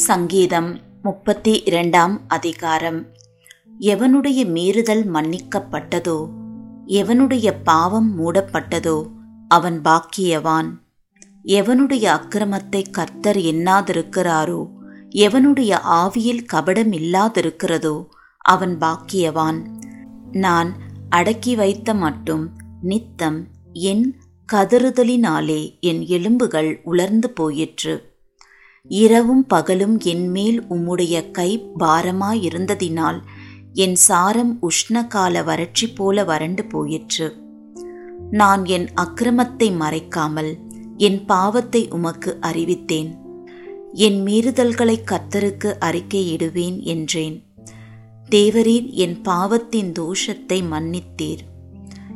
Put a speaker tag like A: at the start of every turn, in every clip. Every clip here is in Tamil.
A: சங்கீதம் முப்பத்தி இரண்டாம் அதிகாரம். எவனுடைய மீறுதல் மன்னிக்கப்பட்டதோ எவனுடைய பாவம் மூடப்பட்டதோ அவன் பாக்கியவான். எவனுடைய அக்கிரமத்தை கர்த்தர் எண்ணாதிருக்கிறாரோ எவனுடைய ஆவியில் கபடம் இல்லாதிருக்கிறதோ அவன் பாக்கியவான். நான் அடக்கி வைத்த மட்டும் நித்தம் என் கதறுதலினாலே என் எலும்புகள் உலர்ந்து போயிற்று. இரவும் பகலும் என்மேல் உம்முடைய கை பாரமாயிருந்ததினால் என் சாரம் உஷ்ணகால வறட்சி போல வறண்டு போயிற்று. நான் என் அக்கிரமத்தை மறைக்காமல் என் பாவத்தை உமக்கு அறிவித்தேன். என் மீறுதல்களை கத்தருக்கு அறிக்கையிடுவேன் என்றேன். தேவரீர் என் பாவத்தின் தோஷத்தை மன்னித்தீர்.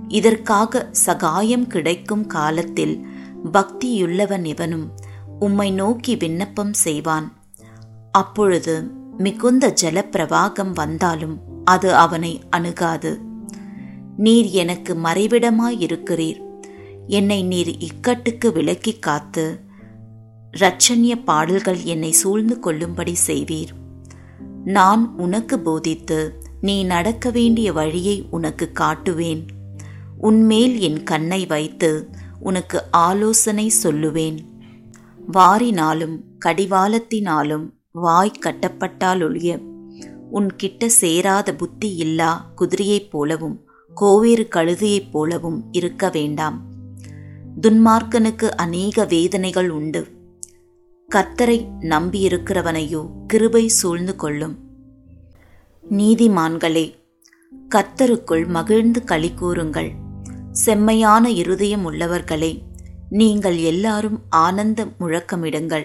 A: இதற்காக சகாயம் கிடைக்கும் காலத்தில் பக்தியுள்ளவன் எவனும் உம்மை நோக்கி விண்ணப்பம் செய்வான். அப்பொழுது மிகுந்த ஜலப்பிரவாகம் வந்தாலும் அது அவனை அணுகாது. நீர் எனக்கு மறைவிடமாயிருக்கிறீர். என்னை நீர் இக்கட்டுக்கு விலக்கி காத்து இரட்சண்ய பாடல்கள் என்னை சூழ்ந்து கொள்ளும்படி செய்வீர். நான் உனக்கு போதித்து நீ நடக்க வேண்டிய வழியை உனக்கு காட்டுவேன். உன்மேல் என் கண்ணை வைத்து உனக்கு ஆலோசனை சொல்லுவேன். வாரினாலும் கடிவாளத்தினாலும் வாய் கட்டப்பட்டாலொழிய உன் கிட்ட சேராத புத்தி இல்லா குதிரையைப் போலவும் கோவேறு கழுதையைப் போலவும் இருக்க வேண்டாம். துன்மார்க்கனுக்கு அநேக வேதனைகள் உண்டு. கர்த்தரை நம்பியிருக்கிறவனையோ கிருபை சூழ்ந்து கொள்ளும். நீதிமான்களே கர்த்தருக்குள் மகிழ்ந்து களி கூறுங்கள். செம்மையான இருதயம் உள்ளவர்களே நீங்கள் எல்லாரும் ஆனந்த முழக்கமிடுங்கள்.